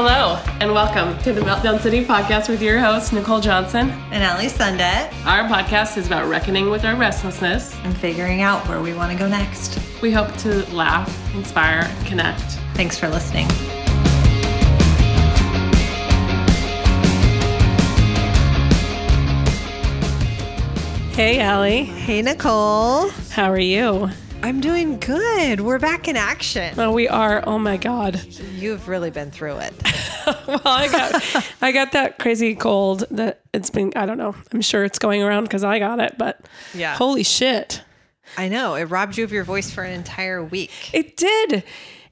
Hello, and welcome to the Meltdown City podcast with your host, Nicole Johnson. And Ali Sundet. Our podcast is about reckoning with our restlessness. And figuring out where we want to go next. We hope to laugh, inspire, and connect. Thanks for listening. Hey, Ali. Hey, Nicole. How are you? I'm doing good. We're back in action. Oh, we are. Oh my God. You've really been through it. well, I got I got that crazy cold that it's been. I don't know. I'm sure it's going around because I got it, but Yeah. holy shit, I know. It robbed you of your voice for an entire week. it did,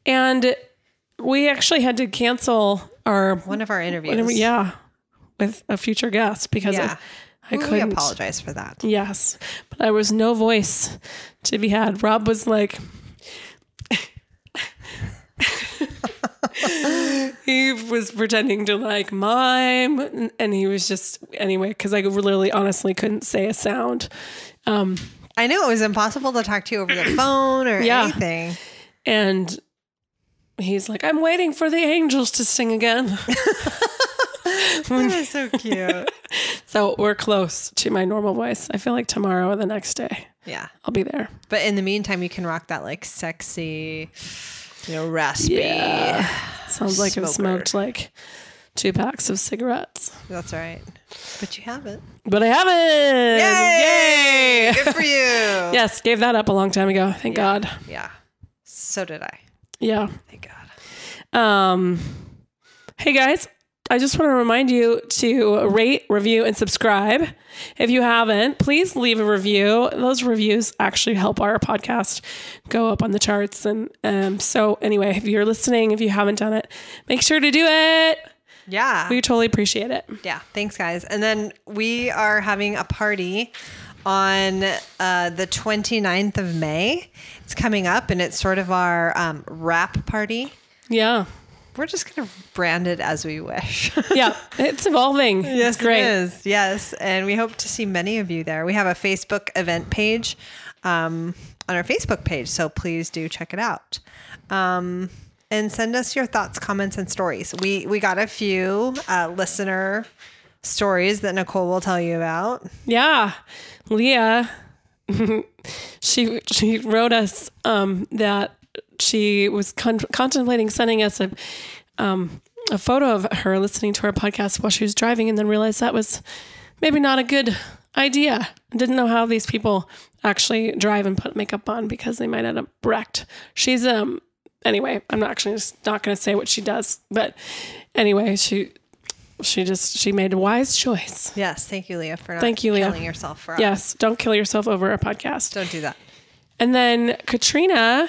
and we actually had to cancel our One of our interviews. yeah with a future guest because Yeah. I, I couldn't. apologize for that. Yes, but there was no voice to be had. Rob was like. he was pretending to like mime and he was just anyway because i literally honestly couldn't say a sound um I knew it was impossible to talk to you over the phone or Yeah. anything. and he's like i'm waiting for the angels to sing again That is so cute. so we're close to my normal voice i feel like tomorrow or the next day yeah. i'll be there But in the meantime, you can rock that like sexy, you know, raspy. Yeah. sounds like i've smoked like two packs of cigarettes That's right. But you haven't. but i haven't Yay! Good for you. yes gave that up a long time ago thank god Yeah. So did I. yeah Thank God. Um, hey guys, I just want to remind you to rate, review, and subscribe. If you haven't, please leave a review. Those reviews actually help our podcast go up on the charts. And um, so, anyway, if you're listening, if you haven't done it, make sure to do it. Yeah. We totally appreciate it. yeah. Thanks, guys. And then we are having a party on uh, the 29th of May. It's coming up and it's sort of our um, wrap party. Yeah. We're just going to brand it as we wish. Yeah. It's evolving. Yes, it's great. it is. Yes, and we hope to see many of you there. We have a Facebook event page um, on our Facebook page, so please do check it out. Um, and send us your thoughts, comments, and stories. We we got a few uh, listener stories that Nicole will tell you about. Yeah. Leah, she she wrote us um, that she was con- contemplating sending us a um, a photo of her listening to our podcast while she was driving, and then realized that was maybe not a good idea. Didn't know how these people actually drive and put makeup on because they might end up wrecked. She's um anyway. I'm not actually just not going to say what she does, but anyway, she she just she made a wise choice. Yes, thank you, Leah, for not Thank you, Leah. killing yourself for us. Yes, don't kill yourself over a podcast. Don't do that. And then Katrina,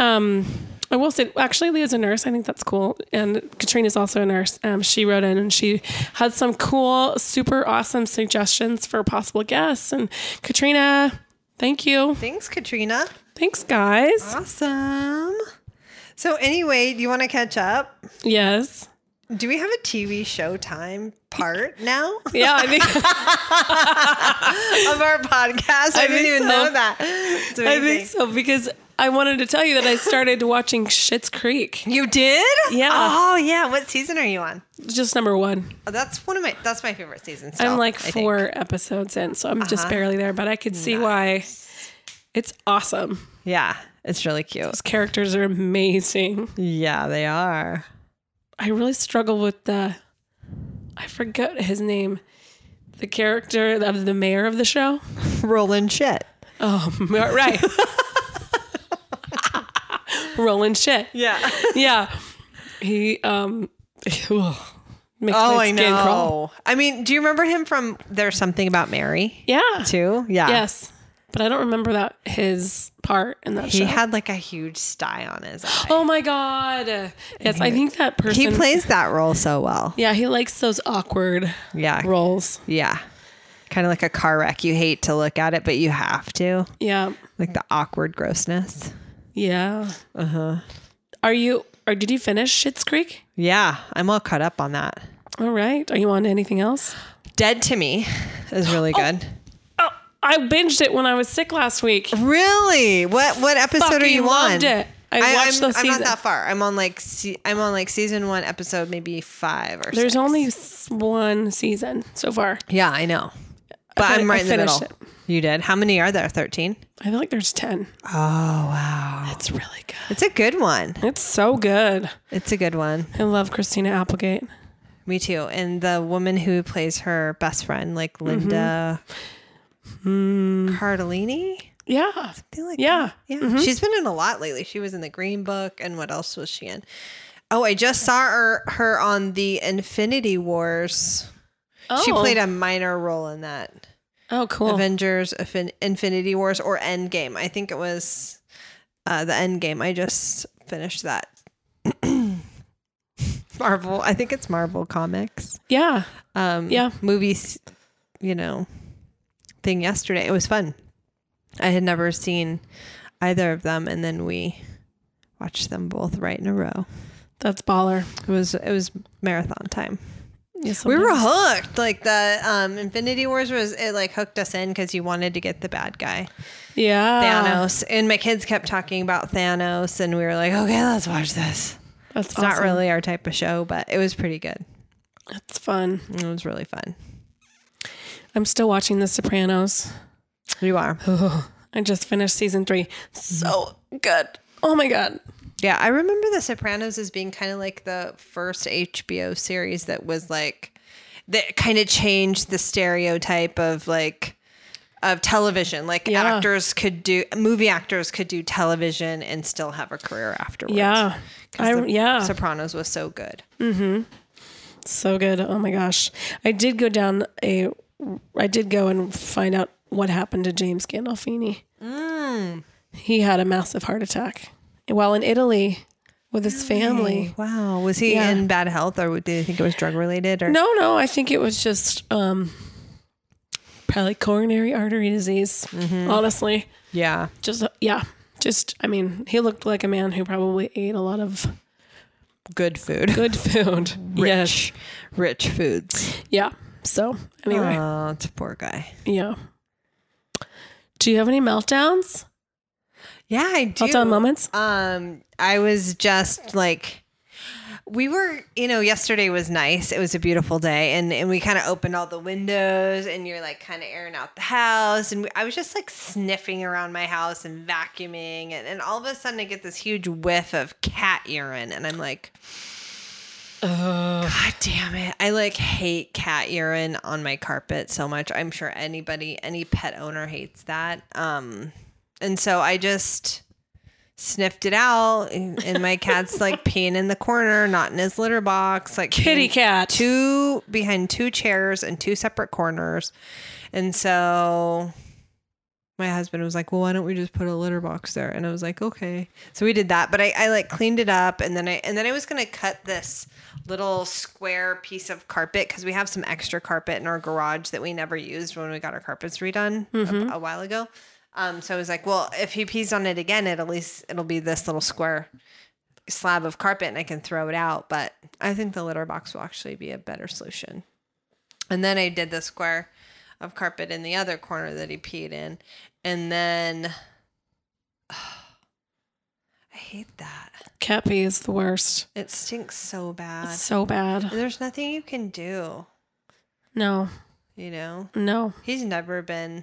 um, I will say, actually, Leah's a nurse. I think that's cool. And Katrina's also a nurse. Um, she wrote in and she had some cool, super awesome suggestions for possible guests. And Katrina, thank you. Thanks, Katrina. Thanks, guys. Awesome. So anyway, do you want to catch up? Yes. Do we have a TV Showtime part now? Yeah, I think of our podcast. I, I didn't even so. know that. I think so because I wanted to tell you that I started watching Schitt's Creek. You did? Yeah. Oh yeah. What season are you on? Just number one. Oh, that's one of my. That's my favorite season. Still, I'm like four episodes in, so I'm just Uh-huh. barely there, but I could see why it's awesome. Yeah, it's really cute. Those characters are amazing. Yeah, they are. I really struggle with the I forget his name. The character of the mayor of the show. Roland Schitt. Oh, right. Rolling shit. Yeah. Yeah. He um ugh, makes Oh, my I skin know. crawl. I mean, do you remember him from There's Something About Mary Yeah. too? Yeah. Yes. But I don't remember that his part in that He show. had like a huge sty on his eye. Oh my god. Yes, I think that person he plays that role so well. Yeah, he likes those awkward Yeah. roles. Yeah. Kind of like a car wreck. You hate to look at it, but you have to. Yeah. Like the awkward grossness. Yeah. Uh huh. Are you or did you finish Schitt's Creek? Yeah. I'm all caught up on that. All right. Are you on to anything else? Dead to Me is really good. Oh, I binged it when I was sick last week. Really? What what episode are you loved on? it. I I, watched I'm, the season. I'm not that far. I'm on like se- I'm on like season one, episode maybe five or. There's six. only s- one season so far. Yeah, I know. But fin- I'm right I in the middle. finished You did. How many are there? Thirteen. I feel like there's 10. Oh wow, It's really good. it's a good one. It's so good. It's a good one. I love Christina Applegate. Me too. And the woman who plays her best friend, like mm-hmm. Linda hmm. Cardellini. Yeah. Like Yeah. that. Yeah. Mm-hmm. She's been in a lot lately. She was in the Green Book, and what else was she in? Oh, I just saw her her on the Infinity Wars. She Oh. played a minor role in that. Oh, cool. Avengers Infin- Infinity Wars or Endgame. I think it was uh, the Endgame. I just finished that. Marvel. I think it's Marvel Comics. Yeah. Um, Yeah. Movies, you know, thing yesterday. It was fun. I had never seen either of them, and then we watched them both right in a row. That's baller. It was it was marathon time. Yes, We were hooked. Like the um, Infinity Wars was it like hooked us in because you wanted to get the bad guy. Yeah. Thanos. And my kids kept talking about Thanos, and we were like, okay, let's watch this. That's It's awesome. not really our type of show, but it was pretty good. It's fun. It was really fun. I'm still watching The Sopranos. You are. I just finished season three. So good. Oh my God. Yeah, I remember The Sopranos as being kind of like the first HBO series that was like, that kind of changed the stereotype of like, of television. Like Yeah. actors could do, movie actors could do television and still have a career afterwards. Yeah. I, The yeah. Sopranos was so good. Mm-hmm. So good. Oh my gosh. I did go down a, I did go and find out what happened to James Gandolfini. Mm. He had a massive heart attack while in Italy with his family. Wow. Was he Yeah. in bad health or did you think it was drug related or? No, no, I think it was just um, probably coronary artery disease. Mm-hmm. Honestly, Yeah. just yeah, just I mean, he looked like a man who probably ate a lot of Good food. good food. Yes, Rich foods. yeah. So anyway, Oh, it's a poor guy. yeah. Do you have any meltdowns? Yeah, I do. Meltdown moments? Um, I was just like, we were, you know, yesterday was nice. It was a beautiful day, and and we kind of opened all the windows, and you're like kind of airing out the house, and we, I was just like sniffing around my house and vacuuming, and, and all of a sudden I get this huge whiff of cat urine, and I'm like. Oh god damn it. I like hate cat urine on my carpet so much. I'm sure anybody, any pet owner hates that. Um, and so I just sniffed it out and, and my cat's like peeing in the corner, not in his litter box, like Kitty cat. two behind two chairs and two separate corners. And so my husband was like, "Well, why don't we just put a litter box there?" And I was like, "Okay." So we did that, but I, I like cleaned it up, and then I and then I was gonna cut this little square piece of carpet because we have some extra carpet in our garage that we never used when we got our carpets redone a, mm-hmm. a while ago. Um, so I was like, "Well, if he pees on it again, it at least it'll be this little square." slab of carpet and I can throw it out, but I think the litter box will actually be a better solution. And then I did the square of carpet in the other corner that he peed in. And then I hate that. Cat pee is the worst. It stinks so bad. It's so bad. And there's nothing you can do, No, you know. no. He's never been.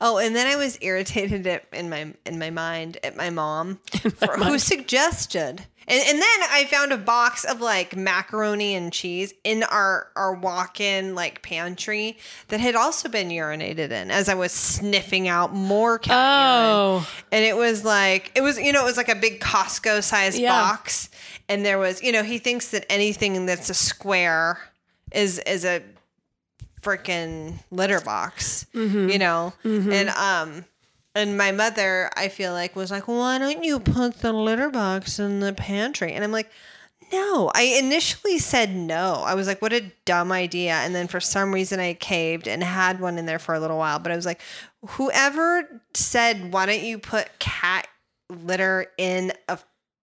Oh, and then I was irritated at, in my in my mind at my mom for, who suggested. And, and then I found a box of like macaroni and cheese in our our walk-in like pantry that had also been urinated in as I was sniffing out more cat urine. Oh, And it was like it was you know it was like a big Costco sized Yeah. box and there was you know he thinks that anything that's a square is is a freaking litter box you know and um and my mother I feel like was like why don't you put the litter box in the pantry and I'm like no, I initially said no. I was like, what a dumb idea. And then for some reason I caved and had one in there for a little while. But I was like, whoever said, why don't you put cat litter in a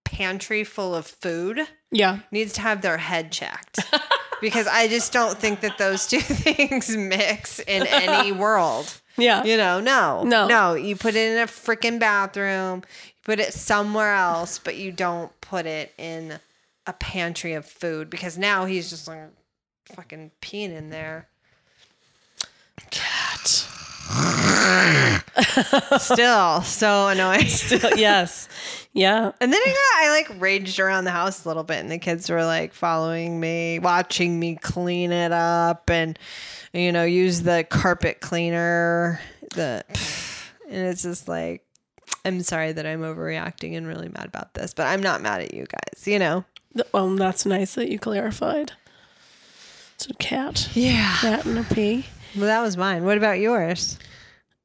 pantry full of food yeah. needs to have their head checked. because I just don't think that those two things mix in any world. Yeah. You know, no. No. No. You put it in a freaking bathroom, you put it somewhere else, but you don't put it in a pantry of food because now he's just like fucking peeing in there. Cat. Still so annoying. Still, yes. Yeah. And then I got I like raged around the house a little bit and the kids were like following me, watching me clean it up and you know, use the carpet cleaner. The and it's just like I'm sorry that I'm overreacting and really mad about this, but I'm not mad at you guys, you know. Well, that's nice that you clarified. It's a cat. Yeah. Cat and a pee. Well, that was mine. What about yours?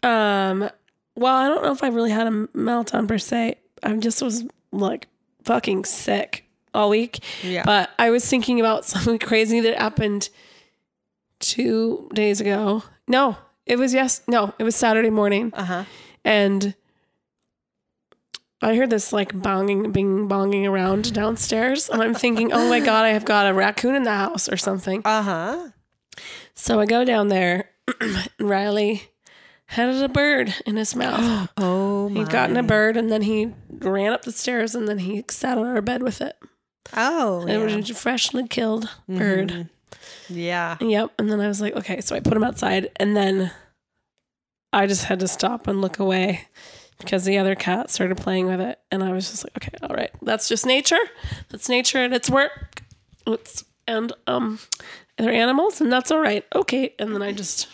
Um, well, I don't know if I really had a meltdown per se. I just was like fucking sick all week. Yeah. But I was thinking about something crazy that happened two days ago. No, it was yes. No, it was Saturday morning, Uh-huh. and I heard this like bonging, bing bonging around downstairs, and I'm thinking, oh my god, I have got a raccoon in the house or something. Uh-huh. So I go down there, Riley had a bird in his mouth. Oh my. He'd gotten a bird and then he ran up the stairs and then he sat on our bed with it. Oh. It was a freshly killed bird. yeah. Yep. And then I was like, okay. So I put him outside and then I just had to stop and look away because the other cat started playing with it. And I was just like, okay, all right. That's just nature. That's nature and it's work. It's, and, um, they're animals and that's all right. Okay. And then I just,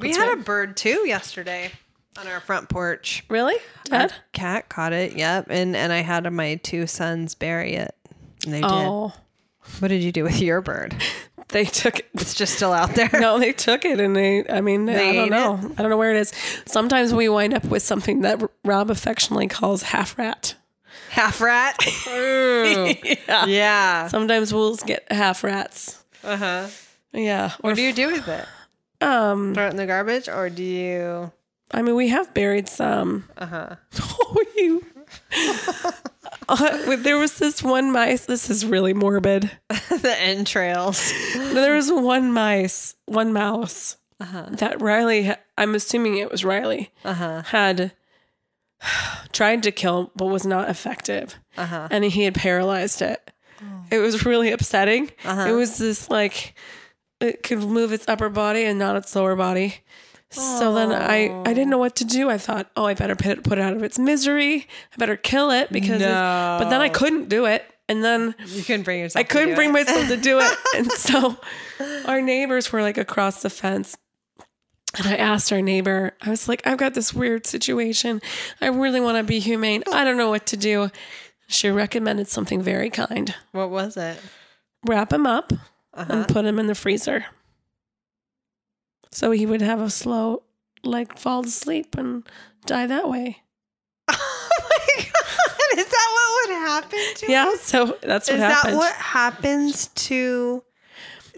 We That's had right. a bird too yesterday on our front porch. really? Dad? Our cat caught it. Yep. And and I had my two sons bury it. And they did. Oh, What did you do with your bird? they took it. It's just still out there. No, they took it and they, I mean, They I don't know. I don't know where it is. Sometimes we wind up with something that Rob affectionately calls half rat. Half rat. Yeah. yeah. Sometimes we'll get half rats. Uh huh. Yeah. Or, What do you do with it? Um, Throw it in the garbage, or do you? I mean, we have buried some. Uh huh. Oh, you. Uh, there was this one mice. This is really morbid. the entrails. There was one mice, one mouse that Riley, I'm assuming it was Riley, Uh huh. had tried to kill but was not effective. Uh huh. And he had paralyzed it. It was really upsetting. Uh-huh. It was this like it could move its upper body and not its lower body. So then I, I didn't know what to do. I thought, oh, I better put it, put it out of its misery. I better kill it because. it's- but then I couldn't do it, and then You couldn't bring yourself. I couldn't bring it. myself to do it. And so our neighbors were like across the fence. And I asked our neighbor, I was like, I've got this weird situation. I really want to be humane. I don't know what to do. She recommended something very kind What was it? wrap him up Uh-huh. and put him in the freezer. So he would have a slow, like, fall to sleep and die that way. Oh my god! Is that what would happen to? Yeah, us? so that's what Is happened. that what happens to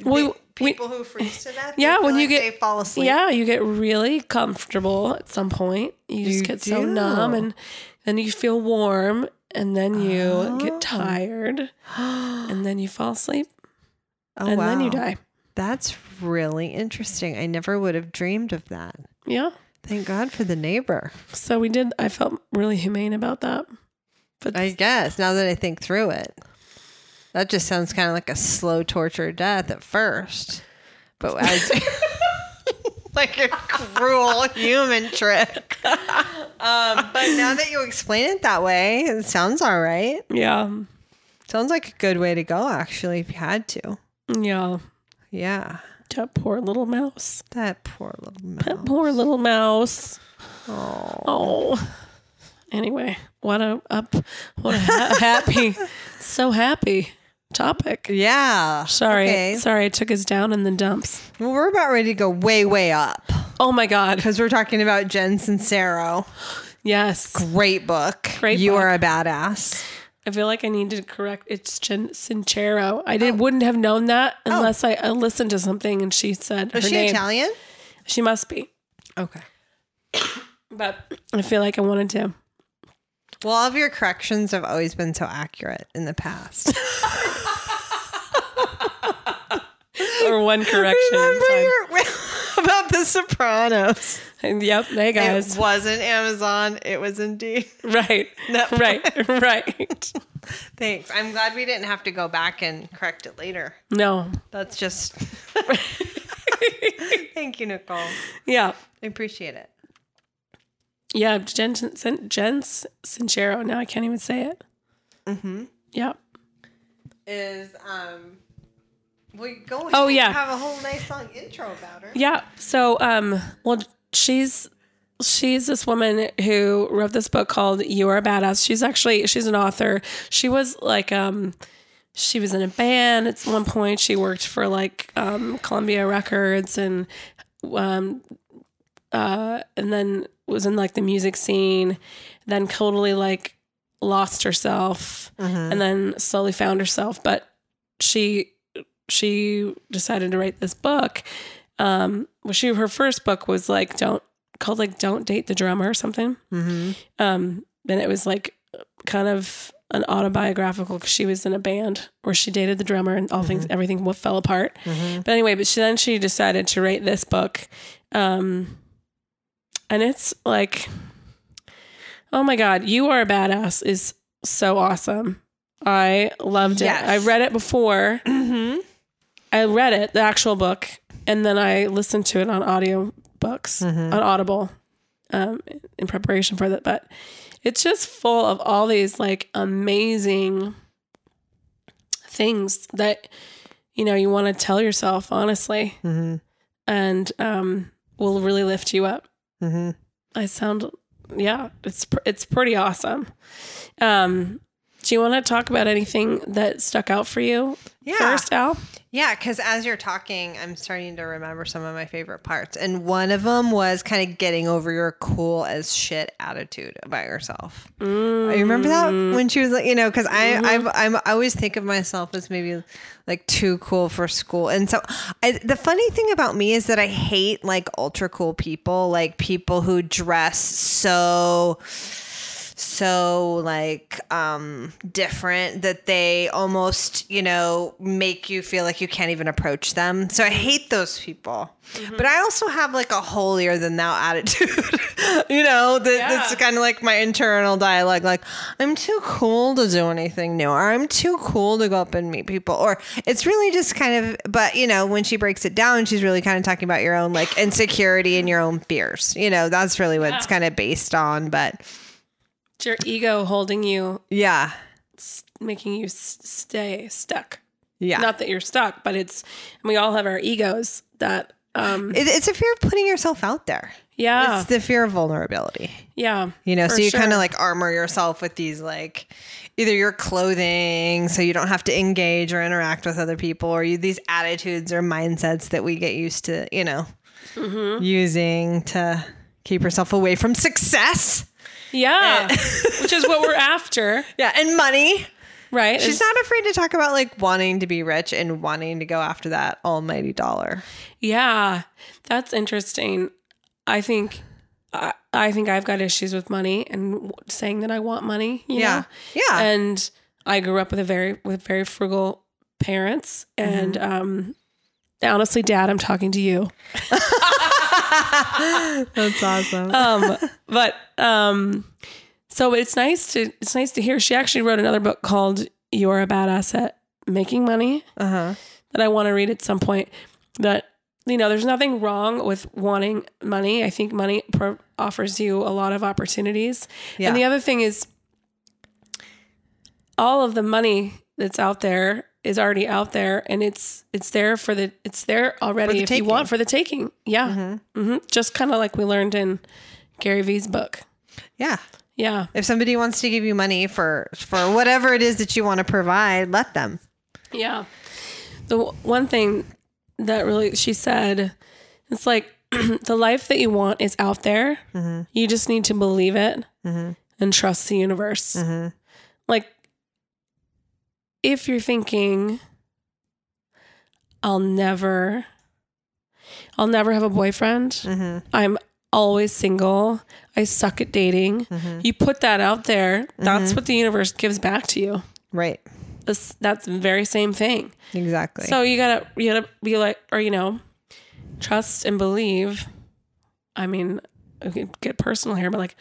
We- the we- people who freeze to death? Yeah, when you like get- they fall asleep. Yeah, you get really comfortable at some point. You just You get so numb do. and then you feel warm and then you Oh. get tired and then you fall asleep oh, and then you die. That's really interesting. I never would have dreamed of that. Yeah. Thank God for the neighbor. So we did I felt really humane about that. But I guess now that I think through it, that just sounds kind of like a slow torture death at first, but as like a cruel human trick. Um, but now that you explain it that way, it sounds all right. yeah. Sounds like a good way to go, actually, if you had to. Yeah. Yeah, That poor little mouse. that poor little mouse. That poor little mouse. Oh, Oh. Anyway, what a up what a ha- happy so happy topic. yeah. Sorry. Okay. Sorry I took us down in the dumps. Well, we're about ready to go way, way up Oh my god. because we're talking about Jen Sincero. Yes. Great book. Great You book. are a badass. I feel like I need to correct it's Jen Sincero. I did oh. wouldn't have known that oh. unless I, I listened to something and she said Is her she name. Italian? She must be. Okay. But I feel like I wanted to. Well, all of your corrections have always been so accurate in the past. Or one correction. Remember your about The Sopranos. And yep, hey guys. It wasn't Amazon. It was indeed. right. Netflix. Right. Right. Thanks. I'm glad we didn't have to go back and correct it later. No. That's just. Thank you, Nicole. Yeah. I appreciate it. Yeah. Jen, Jen, Sincero. Now I can't even say it. Mm-hmm. Yeah. Is um. We go. Oh, yeah. Have a whole nice long intro about her. Yeah. So, um, well, she's she's this woman who wrote this book called You Are a Badass. She's actually she's an author. She was like um she was in a band at one point. She worked for like um Columbia Records and um uh and then was in like the music scene, then totally like lost herself and then slowly found herself. But she she decided to write this book. Um, well, she her first book was like don't called like don't date the drummer or something. Mm-hmm. Um, and it was like kind of an autobiographical because she was in a band where she dated the drummer and all things everything fell apart. But anyway, but she then she decided to write this book, um, and it's like, oh my god, you are a badass is so awesome. I loved it. Yes. I read it before. Mm-hmm. I read it, the actual book, and then I listened to it on audio books on Audible um, in preparation for that. But it's just full of all these like amazing things that you know you want to tell yourself honestly, Mm-hmm. and um, will really lift you up. Mm-hmm. I sound, yeah, it's pr- it's pretty awesome. Um, do you want to talk about anything that stuck out for you Yeah. first, Al? Yeah, because as you're talking, I'm starting to remember some of my favorite parts. And one of them was kind of getting over your cool as shit attitude about yourself. You remember that mm. when she was like, you know, because I mm-hmm. I've, I'm I always think of myself as maybe like too cool for school. And so I, the funny thing about me is that I hate like ultra cool people, like people who dress so so like um different that they almost you know make you feel like you can't even approach them. So i hate those people. But i also have like a holier than thou attitude you know that, that's kind of like my internal dialogue like i'm too cool to do anything new or i'm too cool to go up and meet people or it's really just kind of but you know when she breaks it down she's really kind of talking about your own like insecurity and your own fears you know that's really what it's kind of based on but It's your ego holding you, yeah s- making you s- stay stuck. yeah Not that you're stuck, but it's and we all have our egos that um It, it's a fear of putting yourself out there. yeah. It's the fear of vulnerability. yeah. You know, for so you sure. kind of like armor yourself with these like either your clothing so you don't have to engage or interact with other people or you these attitudes or mindsets that we get used to, you know, Mm-hmm. using to keep yourself away from success. Yeah. Which is what we're after, Yeah, and money. right? She's not afraid to talk about like wanting to be rich and wanting to go after that almighty dollar. Yeah. That's interesting. I think I, I think I've got issues with money and w- saying that I want money, you Yeah. know. Yeah. And I grew up with a very with very frugal parents and Mm-hmm. um honestly dad, I'm talking to you. That's awesome. um, but um, so it's nice to it's nice to hear. She actually wrote another book called "You're a Badass at Making Money" Uh-huh. that I want to read at some point. That you know, there's nothing wrong with wanting money. I think money pro- offers you a lot of opportunities. Yeah. And the other thing is, all of the money that's out there is already out there, and it's it's there for the it's there already the if you want for the taking. Yeah, hmm just kind of like we learned in Gary Vee's book. Yeah. Yeah, If somebody wants to give you money for for whatever it is that you want to provide, let them. yeah. The w- one thing that really she said, it's like the life that you want is out there. Mm-hmm. You just need to believe it mm-hmm. and trust the universe. Like, if you're thinking, I'll never, I'll never have a boyfriend. Mm-hmm. I'm always single. I suck at dating. Mm-hmm. You put that out there. That's mm-hmm. what the universe gives back to you. Right. This, that's the very same thing. Exactly. So you gotta you gotta be like, or you know, trust and believe. I mean, I get personal here, but like,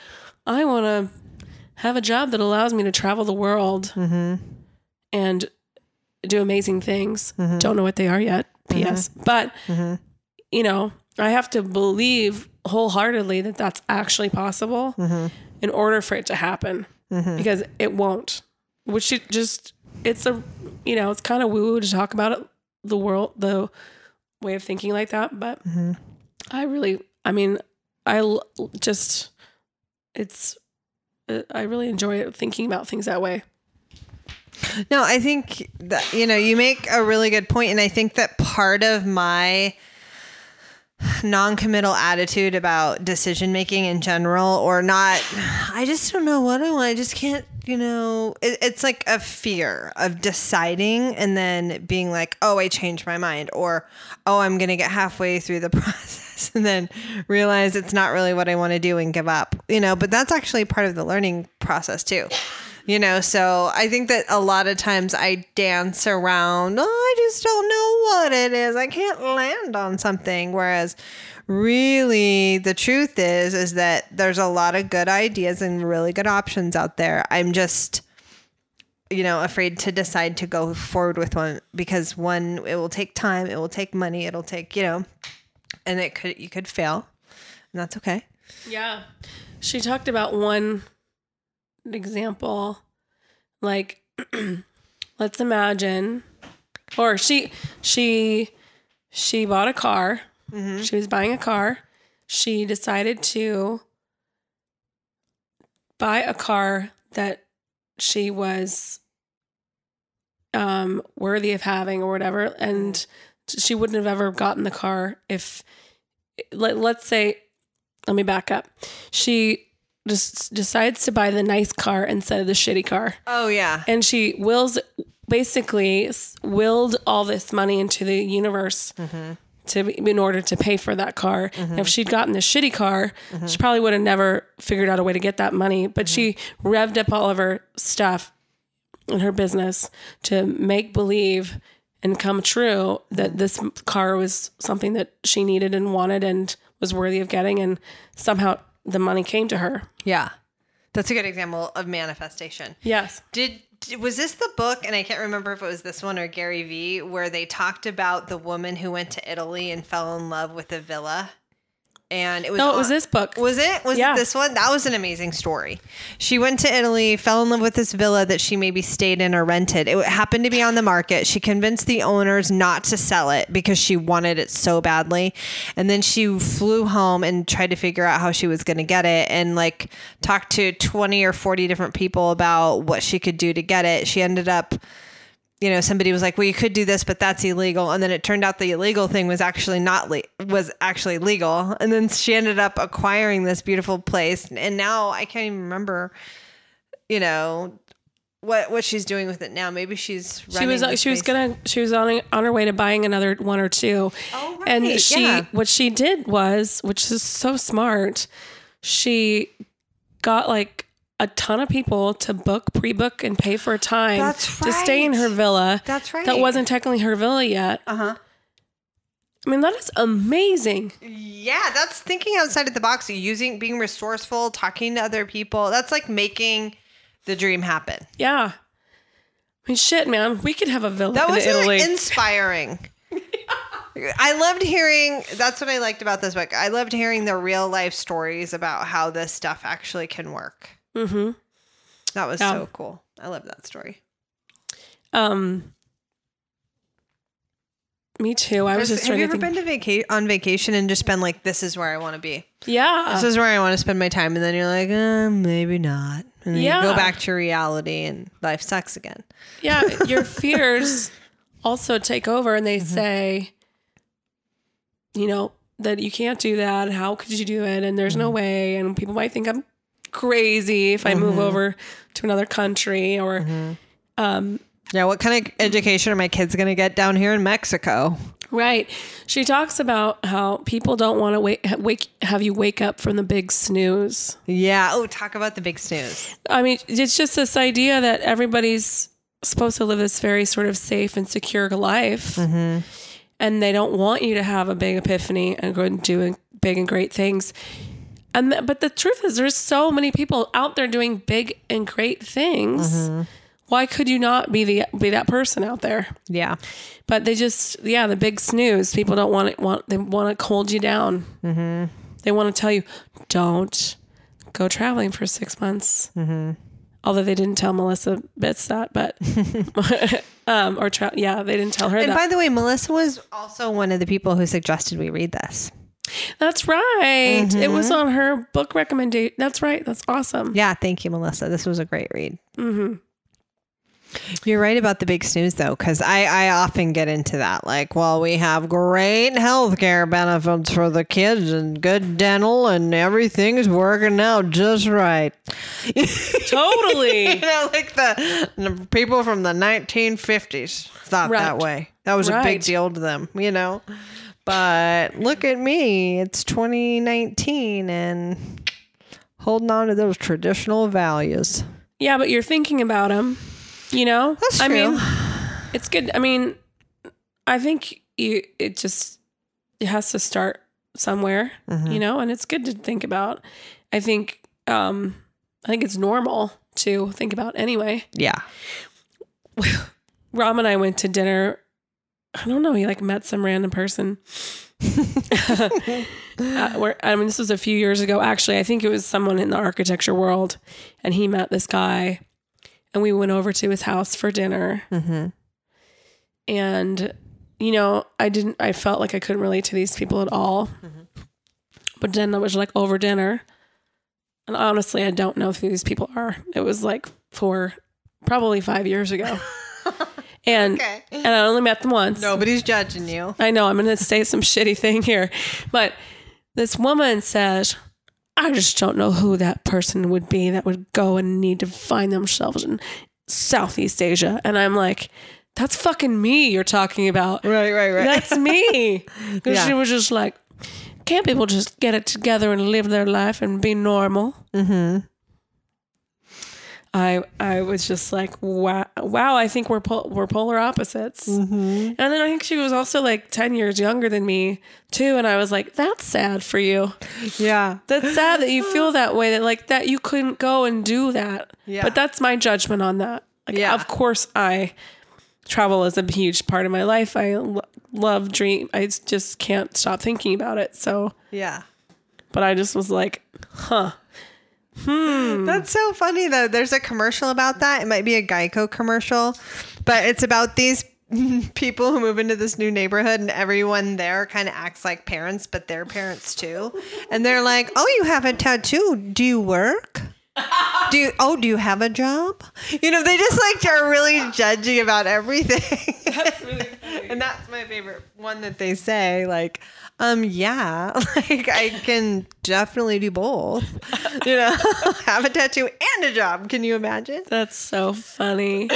I want to have a job that allows me to travel the world and do amazing things. Mm-hmm. Don't know what they are yet. Mm-hmm. P.S. But mm-hmm. you know, I have to believe wholeheartedly that that's actually possible in order for it to happen because it won't. Which it just it's a you know it's kind of woo woo to talk about it, the world the way of thinking like that, but I really I mean I l- just it's uh, I really enjoy thinking about things that way. No, I think that you know you make a really good point, and I think that part of my non-committal attitude about decision making in general, or not, I just don't know what I want. I just can't, you know. It, it's like a fear of deciding and then being like, oh, I changed my mind, or oh, I'm gonna get halfway through the process and then realize it's not really what I want to do and give up. You know, but that's actually part of the learning process too you know so i think that a lot of times i dance around oh, i just don't know what it is. I can't land on something. Whereas really the truth is is that there's a lot of good ideas and really good options out there. I'm just you know afraid to decide to go forward with one because one it will take time it will take money it'll take you know and it could you could fail and that's okay. Yeah. She talked about one example like let's imagine or she she she bought a car. She was buying a car. She decided to buy a car that she was um worthy of having or whatever and she wouldn't have ever gotten the car if let, let's say let me back up. She just decides to buy the nice car instead of the shitty car. oh yeah And she wills basically willed all this money into the universe mm-hmm. to in order to pay for that car. And if she'd gotten the shitty car, mm-hmm. she probably would have never figured out a way to get that money. But she revved up all of her stuff in her business to make believe and come true that this car was something that she needed and wanted and was worthy of getting and somehow the money came to her. Yeah. That's a good example of manifestation. Yes. Did was this the book and I can't remember if it was this one or Gary Vee where they talked about the woman who went to Italy and fell in love with a villa? And it was No, it was on- this book. Was it? Was Yeah. it this one? That was an amazing story. She went to Italy, fell in love with this villa that she maybe stayed in or rented. It happened to be on the market. She convinced the owners not to sell it because she wanted it so badly. And then she flew home and tried to figure out how she was going to get it and like talked to 20 or 40 different people about what she could do to get it. She ended up you know somebody was like well you could do this but that's illegal. And then it turned out the illegal thing was actually not le- was actually legal. And then she ended up acquiring this beautiful place. And now i can't even remember you know what what she's doing with it now. Maybe she's she was uh, the she was gonna she was on on her way to buying another one or two. Oh, and she yeah. what she did was which is so smart she got like a ton of people to book pre-book and pay for time That's to stay in her villa That's right. that wasn't technically her villa yet uh-huh i mean that is amazing yeah that's thinking outside of the box using being resourceful talking to other people that's like making the dream happen yeah i mean shit man we could have a villa That in was italy inspiring. I loved hearing. That's what I liked about this book. I loved hearing the real life stories about how this stuff actually can work. Mm-hmm That was Yeah. so cool. I love that story. um me too i was just trying you ever been to vaca- on vacation and just been like, "This is where I want to be. yeah This is where I want to spend my time," and then you're like, uh, "Maybe not," and then you Yeah. go back to reality, and life sucks again. Yeah, your fears also take over and they say, you know, that you can't do that. How could you do it? And there's no way. And people might think I'm crazy if I move mm-hmm. over to another country or, mm-hmm. um, Yeah, what kind of education are my kids going to get down here in Mexico? right. She talks about how people don't want to wake, wake, have you wake up from the big snooze. Yeah. Oh, talk about the big snooze. I mean, it's just this idea that everybody's supposed to live this very sort of safe and secure life. Mm-hmm. and they don't want you to have a big epiphany and go and do big and great things. And th- but the truth is, there's so many people out there doing big and great things. Why could you not be the be that person out there? Yeah. But they just, yeah, the big snooze. People don't want it. Want they want to hold you down. Mm-hmm. They want to tell you, don't go traveling for six months. Mm-hmm. Although they didn't tell Melissa Bits that, but um, or tra- yeah, they didn't tell her And that. by the way, Melissa was also one of the people who suggested we read this. That's right. It was on her book recommendation. That's right. That's awesome. Yeah, thank you, Melissa. This was a great read. Mm-hmm. You're right about the big snooze, though, because I, I often get into that. Like, well, we have great healthcare benefits for the kids and good dental, and everything's working out just right. Totally. You know, like the, the people from the 1950s thought that way. That was a big deal to them, you know. But look at me. It's 2019 and holding on to those traditional values. yeah, but you're thinking about them. You know. That's I true. mean, it's good. I mean, I think you. It just it has to start somewhere. Mm-hmm. You know, and it's good to think about. I think. um I think it's normal to think about anyway. Yeah. Ram and I went to dinner. I don't know. He like met some random person. uh, where I mean, this was a few years ago. Actually, I think it was someone in the architecture world, and he met this guy, and we went over to his house for dinner. Mm-hmm. And you know, I didn't. I felt like I couldn't relate to these people at all. But then I was like over dinner, and honestly, I don't know who these people are. It was like four, probably five years ago. And Okay. and I only met them once. Nobody's judging you. I know I'm going to say some shitty thing here, but this woman says, "I just don't know who that person would be that would go and need to find themselves in Southeast Asia." And I'm like, "That's fucking me you're talking about. Right, right, right. That's me." Because Yeah. she was just like, "Can't people just get it together and live their life and be normal?" mm-hmm. I I was just like, wow, wow. I think we're pol- we're polar opposites. Mm-hmm. And then I think she was also like ten years younger than me too. And I was like, that's sad for you. Yeah. That's sad that you feel that way. That like that you couldn't go and do that. Yeah. But that's my judgment on that. Like, Yeah. Of course, I travel is a huge part of my life. I lo- love dream. I just can't stop thinking about it. So, Yeah. but I just was like, huh. Hmm. That's so funny though. There's a commercial about that. It might be a Geico commercial, but it's about these people who move into this new neighborhood and everyone there kind of acts like parents, but they're parents too. And they're like, "Oh, you have a tattoo. Do you work?" Do you, oh, do you have a job? You know, they just like are really judging about everything. That's really funny. and that's my favorite one that they say like um yeah like i can definitely do both you know have a tattoo and a job can you imagine That's so funny.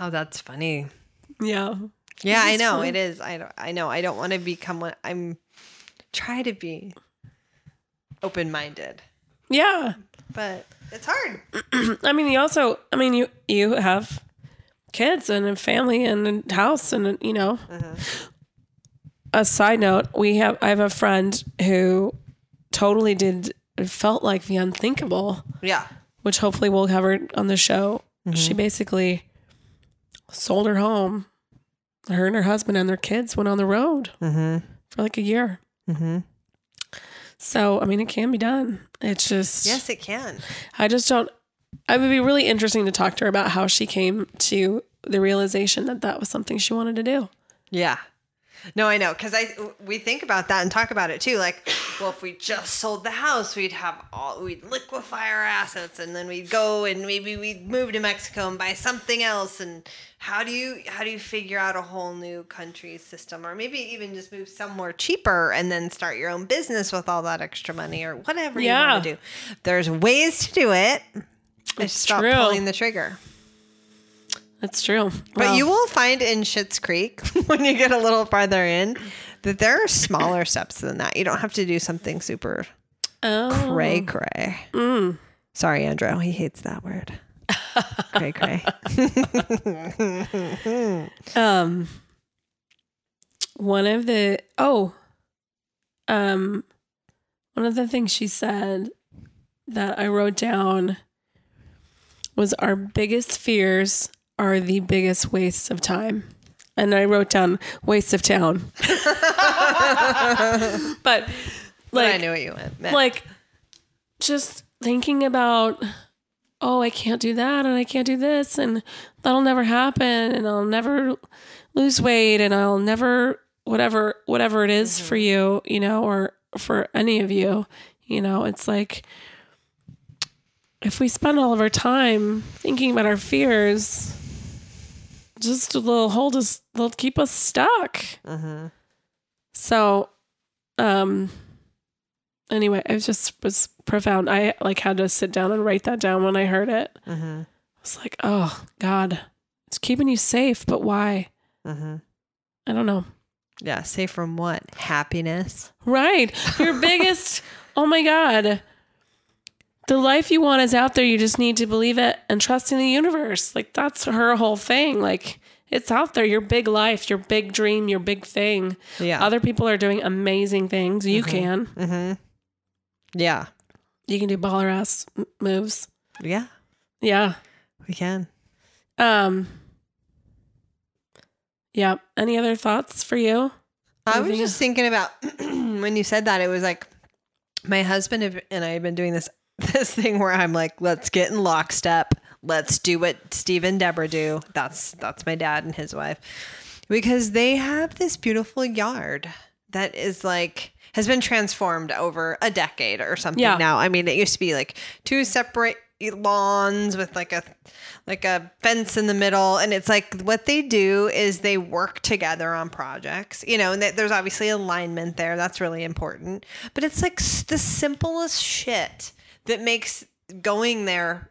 oh that's funny Yeah. yeah i know funny. it is i don't i know i don't want to become one i'm try to be open-minded Yeah. but it's hard I mean, you also, I mean, you you have kids and a family and a house and you know. A side note: We have I have a friend who totally did felt like the unthinkable, yeah which hopefully we'll cover on the show. She basically sold her home. Her and her husband and their kids went on the road mm-hmm for like a year. mm-hmm So I mean, it can be done. It's just yes it can I just don't. It would be really interesting to talk to her about how she came to the realization that that was something she wanted to do. Yeah. No, I know because I we think about that and talk about it too. Like, well, if we just sold the house, we'd have all we'd liquefy our assets, and then we'd go and maybe we'd move to Mexico and buy something else. And how do you how do you figure out a whole new country system, or maybe even just move somewhere cheaper and then start your own business with all that extra money, or whatever you Yeah. want to do. There's ways to do it. It's stop true. pulling the trigger. That's true. But you will find in Schitt's Creek when you get a little farther in that there are smaller steps than that. You don't have to do something super oh, cray cray. mm. Sorry, Andrew. He hates that word. cray cray. um, one of the oh um one of the things she said that I wrote down was our biggest fears are the biggest wastes of time. And I wrote down waste of town. but But I like knew what you meant. like just thinking about oh i can't do that and i can't do this and that'll never happen and i'll never lose weight and i'll never whatever whatever it is for mm-hmm. you you know or for any of you you know it's like if we spend all of our time thinking about our fears just they'll hold us they'll keep us stuck so um anyway, it just was profound. I like had to sit down and write that down when I heard it. Mm-hmm. I was like, oh God, it's keeping you safe, but why? Mm-hmm. I don't know. Yeah, safe from what? Happiness. Right. Your biggest, oh my God. The life you want is out there. You just need to believe it and trust in the universe. Like that's her whole thing. Like it's out there. Your big life, your big dream, your big thing. Yeah. Other people are doing amazing things. You can. mm-hmm. Yeah. You can do baller ass moves. Yeah. Yeah. We can. Um. Yeah. Any other thoughts for you? I was just thinking about when you said that. It was like my husband and I have been doing this this thing where I'm like, let's get in lockstep. Let's do what Steve and Deborah do. That's that's my dad and his wife because they have this beautiful yard that is like has been transformed over a decade or something Yeah. now. I mean, it used to be like two separate lawns with like a like a fence in the middle and it's like what they do is they work together on projects you know and th- there's obviously alignment there that's really important but it's like s- the simplest shit that makes going there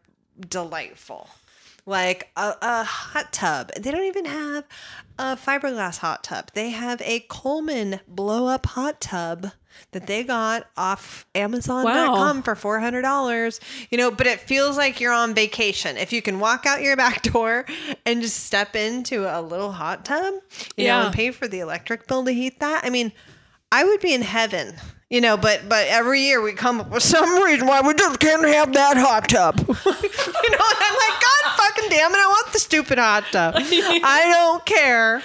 delightful. Like a, a hot tub. They don't even have a fiberglass hot tub. They have a coleman blow up hot tub that they got off amazon.com for $400 you know but it feels like you're on vacation. If you can walk out your back door and just step into a little hot tub you know Yeah. and pay for the electric bill to heat that i mean i would be in heaven you know but but every year we come up with some reason why we just can't have that hot tub you know and i'm like god fucking damn it i want the stupid hot tub i don't care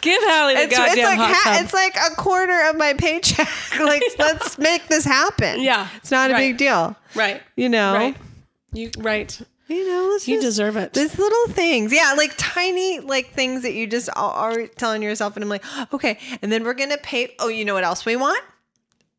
Give Hallie the it's, it's goddamn like hot ha- tub. it's like a quarter of my paycheck like let's make this happen Yeah, it's not a right. big deal right. you know Right. You right. you know let's You just- deserve it. These little things, yeah, like tiny like things that you just are- are telling yourself, and I'm like, okay, and then we're gonna pay. Oh, you know what else we want?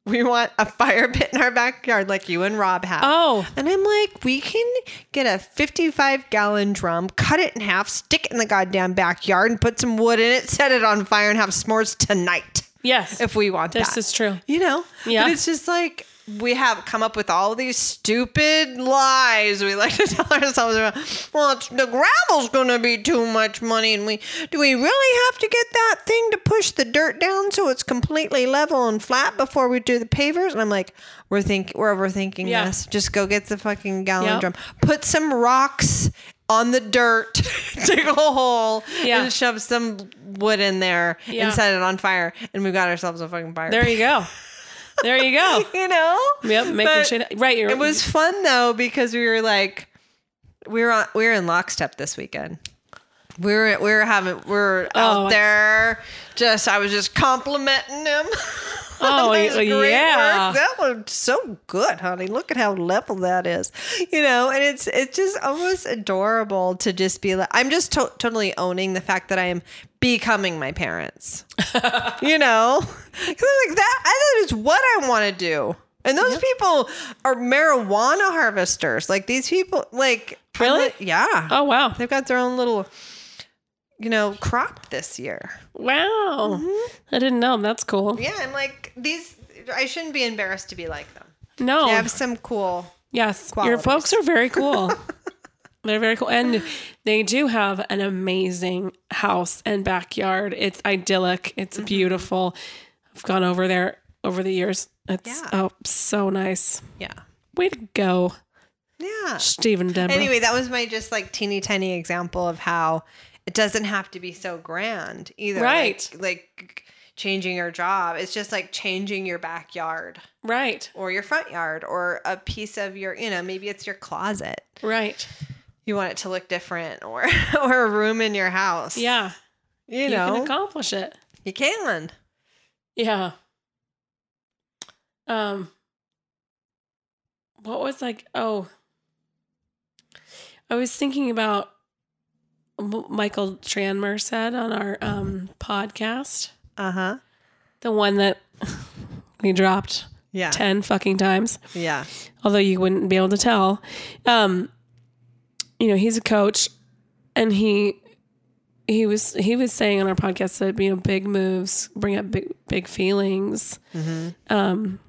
We want a fire pit in our backyard, like you and Rob have. Oh. and I'm like, we can get a 55 gallon drum, cut it in half, stick it in the goddamn backyard, and put some wood in it, set it on fire, and have s'mores tonight Yes. if we want this is true. You know? Yeah. But it's just like we have come up with all these stupid lies we like to tell ourselves about. Well, it's, the gravel's going to be too much money, and we do we really have to get that thing to push the dirt down so it's completely level and flat before we do the pavers? And I'm like, we're think we're overthinking Yeah. this. Just go get the fucking gallon Yep. drum. Put some rocks on the dirt, dig a hole, Yeah. and shove some wood in there Yeah. and set it on fire, and we've got ourselves a fucking fire. There you go. There you go. you know? Yep, making But shit right. You're, It was fun though because we were like, we were on, we were in lockstep this weekend. We were we were having we were Oh, out there. Just I was just complimenting him. Oh, That was y- great yeah. work. that was so good, honey. Look at how level that is, you know. And it's it's just almost adorable to just be like, I'm just to- totally owning the fact that I am becoming my parents you know, like that. That is what I want to do. And those people are marijuana harvesters. Like these people, like Really? like, yeah. oh wow. They've got their own little, you know, crop this year. Wow. Mm-hmm. I didn't know. That's cool. Yeah, I'm like these. I shouldn't be embarrassed to be like them. No. They have some cool. Yes, your folks are very cool. They're very cool, and they do have an amazing house and backyard. It's idyllic. It's Mm-hmm. beautiful. I've gone over there over the years. It's Yeah. oh so nice. Yeah. Way to go! Yeah. Deborah. Anyway, that was my just like teeny tiny example of how it doesn't have to be so grand either. Right. Like, like changing your job. It's just like changing your backyard right, or your front yard or a piece of your, you know, maybe it's your closet. right. You want it to look different or or a room in your house. Yeah, You you know, can accomplish it. you can. Yeah. Um. What was like? Oh, I was thinking about Michael Tranmer said on our um podcast, Uh-huh. the one that we dropped Yeah. ten fucking times. Yeah. although you wouldn't be able to tell. Um, you know, he's a coach, and he he was he was saying on our podcast that you know big moves bring up big big feelings. Um,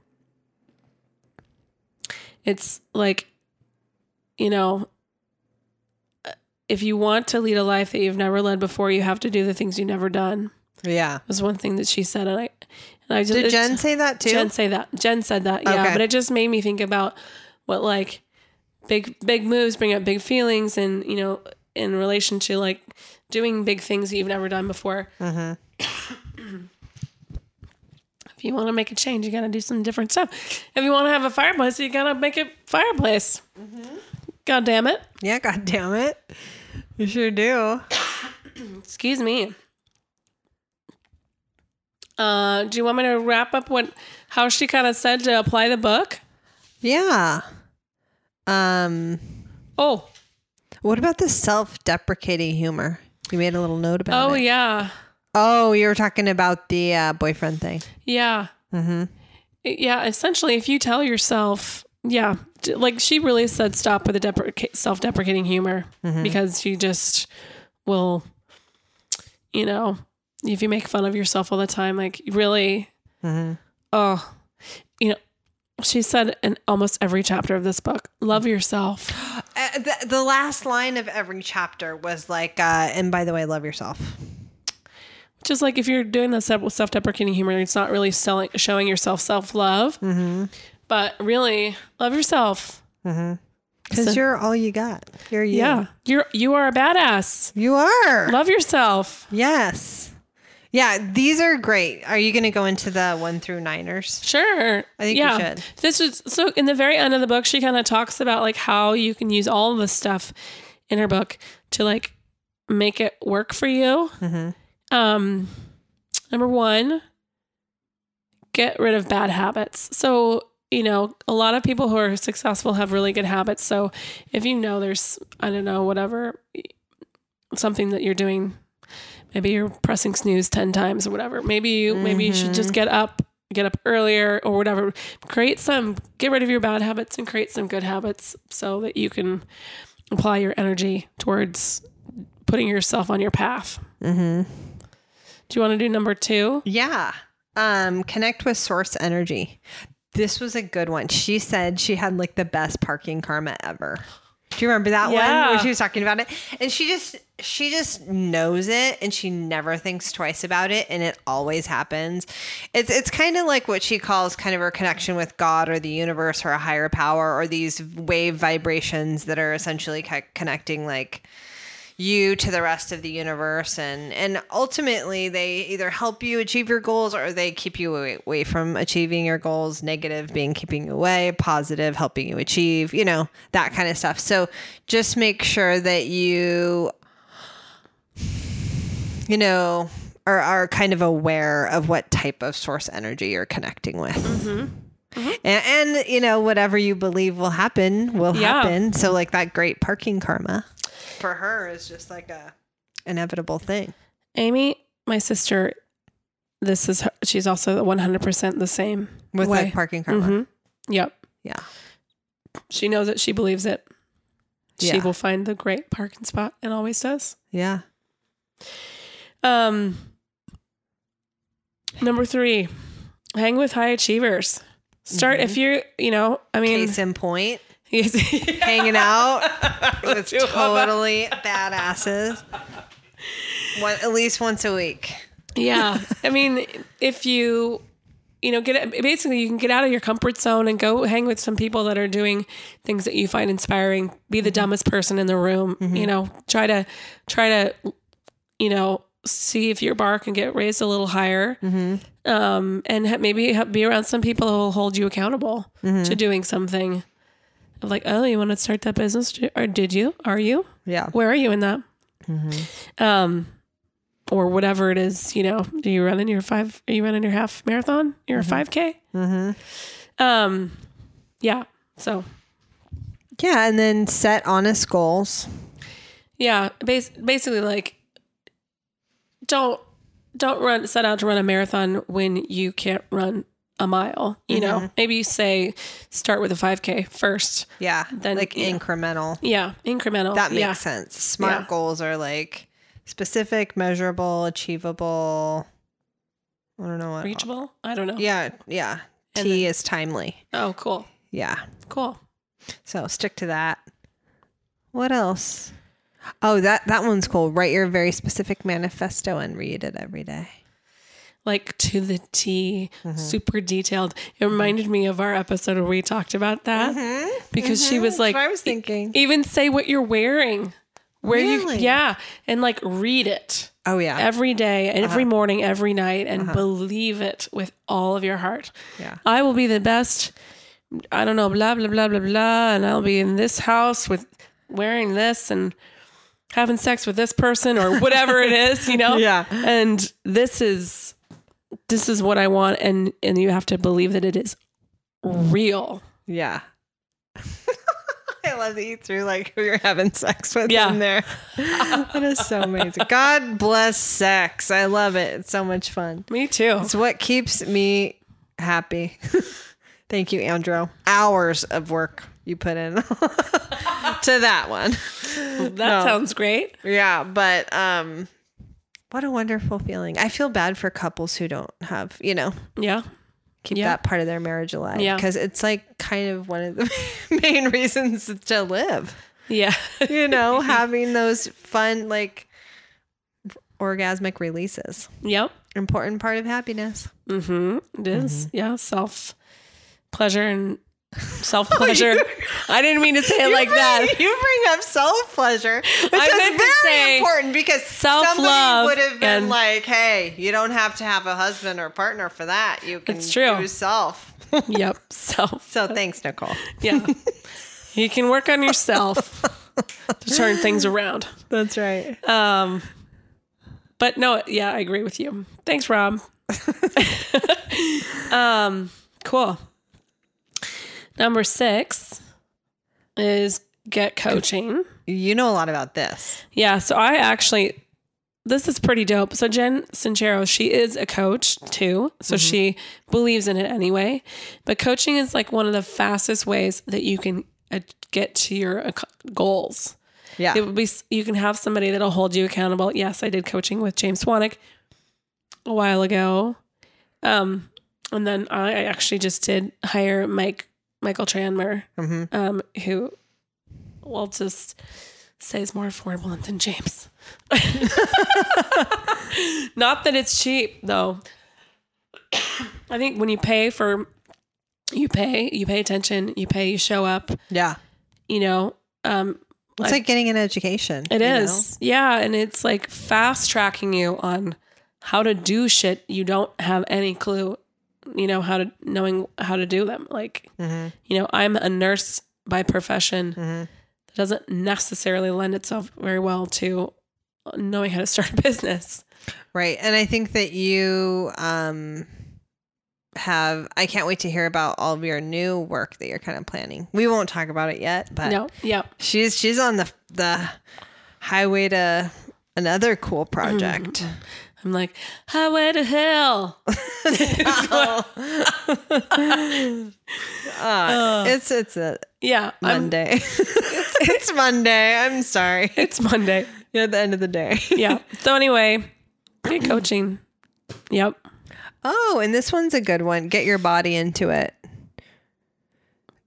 it's like, you know. If you want to lead a life that you've never led before, you have to do the things you've never done. Yeah. Was one thing that she said, and I, and I just Did it- Jen say that too? Jen say that. Jen said that. Yeah, Okay. but it just made me think about what like big big moves bring up big feelings, and you know, in relation to like doing big things that you've never done before. Mm-hmm. if you want to make a change, you got to do some different stuff. If you want to have a fireplace, you got to make a fireplace. Mm-hmm. God damn it! yeah, god damn it. You sure do. Excuse me. Uh, do you want me to wrap up what how she kind of said to apply the book? Yeah. Um Oh, what about the self-deprecating humor? You made a little note about oh it. yeah. Oh, you were talking about the uh, boyfriend thing. Yeah. Mm-hmm. Yeah. Essentially, if you tell yourself, yeah, like she really said, stop with the depreca- self deprecating humor because you just will, you know, if you make fun of yourself all the time, like really, oh, you know, she said in almost every chapter of this book, love yourself. Uh, the, the last line of every chapter was like, uh, and by the way, love yourself. Just like if you're doing the self deprecating humor, it's not really selling, showing yourself self love, but really love yourself. Because So- you're all you got. You're you. Yeah. You're, you are a badass. You are. Love yourself. yes. Yeah, these are great. Are you going to go into the one through niners? Sure. I think you yeah. should. This is so in the very end of the book, she kind of talks about like how you can use all of the stuff in her book to like make it work for you. Mm-hmm. Um, number one, get rid of bad habits. So, you know, a lot of people who are successful have really good habits. So if you know there's, I don't know, whatever, something that you're doing, maybe you're pressing snooze 10 times or whatever. Maybe you, maybe you should just get up, get up earlier or whatever. Create some, get rid of your bad habits and create some good habits so that you can apply your energy towards putting yourself on your path. Mm-hmm. Do you want to do number two? Yeah. Um, connect with source energy. This was a good one. She said she had like the best parking karma ever. Do you remember that one Yeah. where she was talking about it? And she just she just knows it and she never thinks twice about it and it always happens. It's it's kind of like what she calls kind of her connection with God or the universe or a higher power or these wave vibrations that are essentially connecting like you to the rest of the universe. And and ultimately they either help you achieve your goals or they keep you away, away from achieving your goals negative being keeping you away positive helping you achieve you know that kind of stuff. So just make sure that you you know are, are kind of aware of what type of source energy you're connecting with. Mm-hmm. Mm-hmm. And, and you know whatever you believe will happen will Yeah. happen. So like that great parking karma for her is just like a inevitable thing. Amy, my sister, this is her, she's also 100% the same With way. like parking karma. Mhm. Yep. Yeah. She knows it. She believes it. She Yeah. will find the great parking spot and always does. Yeah. Um, number three, hang with high achievers. Start if you're, you know, I mean, Case in point, yes. hanging out with two of us. totally badasses. One, at least once a week. yeah. I mean, if you you know, get basically you can get out of your comfort zone and go hang with some people that are doing things that you find inspiring. Be the mm-hmm. dumbest person in the room. You mm-hmm. know, try to try to you know see if your bar can get raised a little higher. Mm-hmm. Um, and maybe be around some people who will hold you accountable to doing something. Of like, oh, you want to start that business, or did you? Are you? Yeah. Where are you in that? Um, or whatever it is, you know, do you run in your five, are you running your half marathon, your 5k? Mm-hmm. Um, yeah. So Yeah. And then set honest goals. yeah, bas- basically like, don't, don't run, set out to run a marathon when you can't run a mile, you know, mm-hmm. maybe you say start with a 5k first. Yeah. Then, like you know. incremental. Yeah. Incremental. That makes yeah. sense. Smart Yeah. goals are like specific, measurable, achievable. I don't know what. Reachable. I don't know. Yeah. Yeah. And T is timely. Oh, cool. Yeah. Cool. So stick to that. What else? Oh, that that one's cool. Write your very specific manifesto and read it every day. Like to the T, Mm-hmm. super detailed. It reminded me of our episode where we talked about that because she was like, Mm-hmm. I was thinking. even say what you're wearing, where Really? you, yeah, and like read it Oh yeah. every day, Uh-huh. every morning, every night, and believe it with all of your heart. Yeah. I will be the best. I don't know, blah blah blah blah blah, and I'll be in this house with wearing this and having sex with this person or whatever it is, you know. Yeah. And this is this is what I want, and and you have to believe that it is real. Yeah. I love that you threw like who you're having sex with Yeah. in there. that is so amazing. God bless sex. I love it. It's so much fun. Me too. It's what keeps me happy. Thank you, Andrew. Hours of work you put in to that one. That No. sounds great. Yeah, but um what a wonderful feeling. I feel bad for couples who don't have, you know, Yeah. keep Yeah. that part of their marriage alive Yeah. because it's like kind of one of the main reasons to live. Yeah. You know, having those fun like orgasmic releases. yep. Important part of happiness. Mm-hmm. It is. Yeah. Self pleasure and self pleasure. I didn't mean to say it like bring, that. You bring up self pleasure, which I is meant to very say important because self-love somebody would have been like, "Hey, you don't have to have a husband or partner for that. You can It's true. do self." yep. Self. So thanks, Nicole. Yeah. you can work on yourself to turn things around. That's right. Um, but no, yeah, I agree with you. Thanks, Rob. um, cool. Number six is get coaching. You know a lot about this. Yeah, so I actually this is pretty dope. So Jen Sincero, she is a coach too. So she believes in it anyway. But coaching is like one of the fastest ways that you can uh, get to your goals. Yeah. It would be you can have somebody that'll hold you accountable. Yes, I did coaching with James Swanwick a while ago. Um and then I actually just did hire Mike Michael Chandler, Mhm. um, who will just say is more affordable than James. Not that it's cheap though. I think when you pay for you pay, you pay attention, you pay, you show up, Yeah. you know, um, It's like getting an education. It is. is. Yeah. And it's like fast tracking you on how to do shit you don't have any clue, you know, how to knowing how to do them. Like, Mm-hmm. you know, I'm a nurse by profession that doesn't necessarily lend itself very well to knowing how to start a business. Right. And I think that you um have I can't wait to hear about all of your new work that you're kind of planning. We won't talk about it yet, but No. Yeah. she's she's on the the highway to another cool project. I'm like, highway to hell. Uh, it's it's a Yeah. Monday. it's Monday. I'm sorry. it's Monday. At the end of the day. Yeah. So anyway, get coaching. Yep. Oh, and this one's a good one. Get your body into it.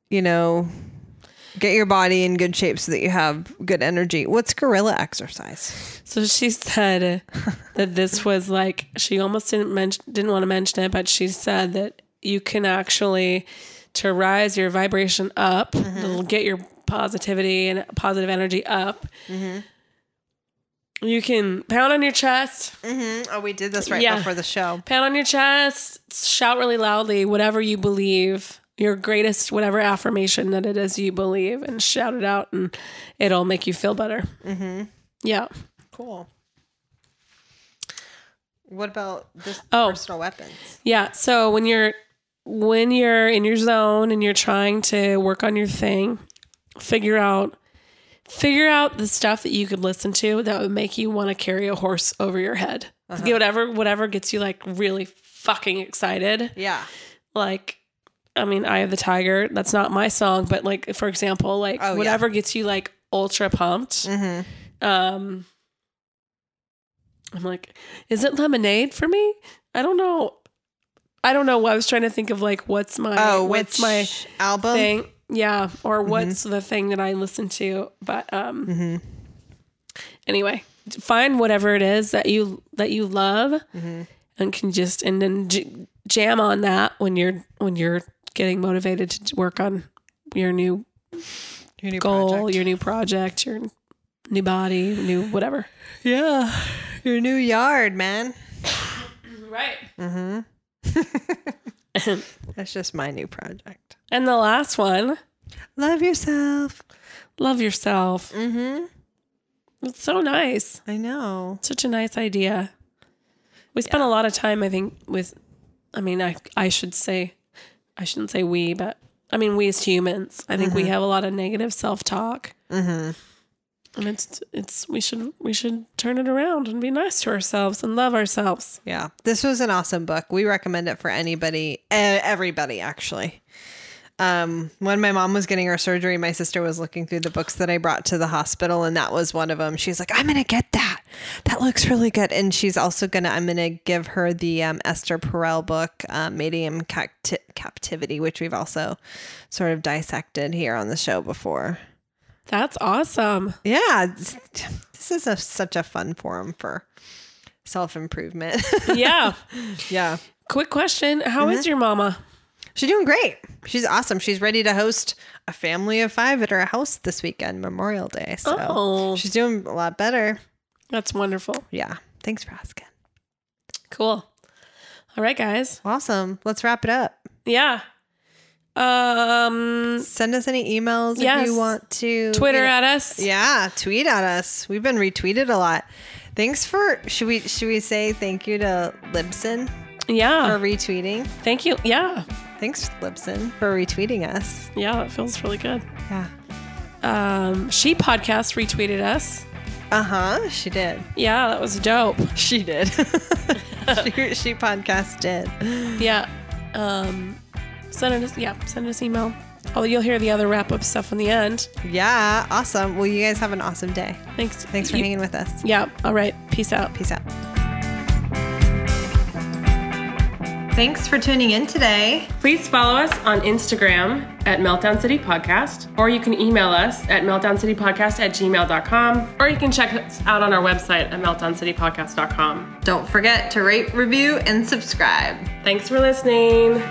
You know, Get your body in good shape so that you have good energy. What's gorilla exercise? So she said that this was like she almost didn't mention didn't want to mention it, but she said that you can actually to rise your vibration up, it'll get your positivity and positive energy up. You can pound on your chest, Mm-hmm. Oh, we did this right Yeah. before the show. pound on your chest, shout really loudly whatever you believe, your greatest whatever affirmation that it is you believe, and shout it out, and it'll make you feel better. Mm-hmm. Yeah. Cool. What about this Oh. personal weapons? Yeah. So when you're when you're in your zone and you're trying to work on your thing, figure out figure out the stuff that you could listen to that would make you want to carry a horse over your head. Whatever whatever gets you like really fucking excited. Yeah. Like I mean, Eye of the Tiger, that's not my song, but like for example, like Oh, yeah. whatever gets you like ultra pumped. Mm-hmm. Um I'm like, is it lemonade for me? I don't know. I don't know. I was trying to think of like what's my Oh, what's my album? thing. Yeah, or Mm-hmm. what's the thing that I listen to. But um anyway, find whatever it is that you that you love Mm-hmm. and can just and then j- jam on that when you're when you're getting motivated to work on your new Your new goal, project. your new project, your new body, new whatever. Yeah. Your new yard, man. Right. That's just my new project. And the last one, Love yourself. love yourself. Mm-hmm. It's so nice. I know. Such a nice idea. We spent a lot of time, I think, with, I mean, I, I should say, I shouldn't say we, but I mean, we as humans, I think we have a lot of negative self talk. Mm-hmm. And it's, it's, we should, we should turn it around and be nice to ourselves and love ourselves. Yeah. This was an awesome book. We recommend it for anybody, everybody, actually. Um, when my mom was getting her surgery, my sister was looking through the books that I brought to the hospital, and that was one of them. She's like, I'm going to get that. That looks really good. And she's also going to, I'm going to give her the um, Esther Perel book, um, Mating in Capti- Captivity, which we've also sort of dissected here on the show before. That's awesome. Yeah. This is a, such a fun forum for self improvement. Yeah. yeah. Quick question. How is your mama? She's doing great. She's awesome. She's ready to host a family of five at her house this weekend, Memorial Day. So Oh. she's doing a lot better. That's wonderful. Yeah. Thanks for asking. Cool. All right, guys. Awesome. Let's wrap it up. Yeah. Um, Send us any emails Yes. if you want to. Twitter at us. Yeah, tweet at us. We've been retweeted a lot. Thanks for should we should we say thank you to Libsyn Yeah. for retweeting? Thank you. Yeah. Thanks Libsyn for retweeting us. Yeah, that feels really good. Yeah. Um, she podcast retweeted us. Uh huh. She did. Yeah, that was dope. She did. she, she podcast did. Yeah. Um, send us. Yeah, send us email. Oh, you'll hear the other wrap up stuff in the end. Yeah, awesome. Well, you guys have an awesome day. Thanks. Thanks for You- hanging with us. Yeah. All right. Peace out. Peace out. Thanks for tuning in today. Please follow us on Instagram at Meltdown City Podcast, or you can email us at meltdowncitypodcast at gmail.com, or you can check us out on our website at meltdowncitypodcast.com. Don't forget to rate, review, and subscribe. Thanks for listening.